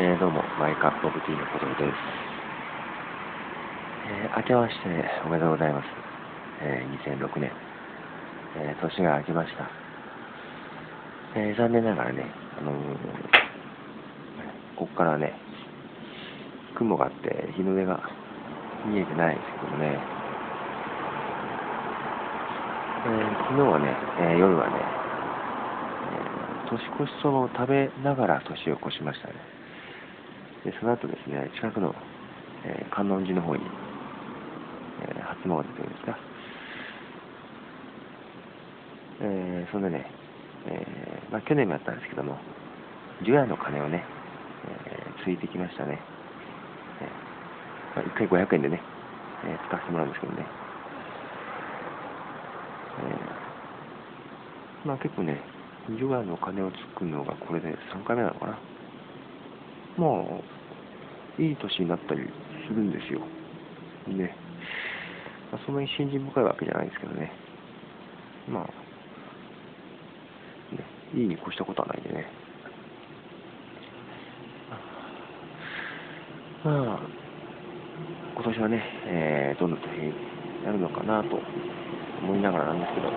えー、どうも、マイカップオブティーのことです。えー、明けましておめでとうございます。えー、2006年、えー、年が明けました。え、残念ながらね、あの、ここからね、雲があって日の出が見えてないですけどね、え、昨日はね、え、夜はね、え、年越しそばを食べながら年を越しましたね。でその後ですね、近くの、えー、観音寺の方に、えー、初詣というんですか、えー、そんでね、えーまあ、去年もやったんですけども、除夜の鐘をね、えー、ついてきましたね。えーまあ、1回500円でね、えー、使わせてもらうんですけどね。えー、まあ結構ね、除夜の鐘をつくのがこれで3回目なのかな。まあ、いい年になったりするんですよ。ね。まあ、そんなに信心深いわけじゃないですけどね。まあ、ね、いいに越したことはないんでね。まあ、今年はね、えー、どんな年になるのかなと思いながらなんですけど、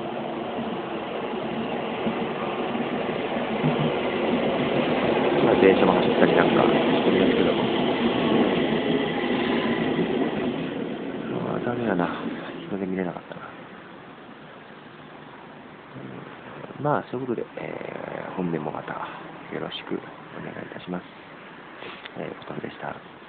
電車も走ったりなんかしてるんですけども。ああ、ダメだな。人で見れなかったな。うん、まあ、そういうことで、えー、本年もまたよろしくお願いいたします。えー、お疲れでした。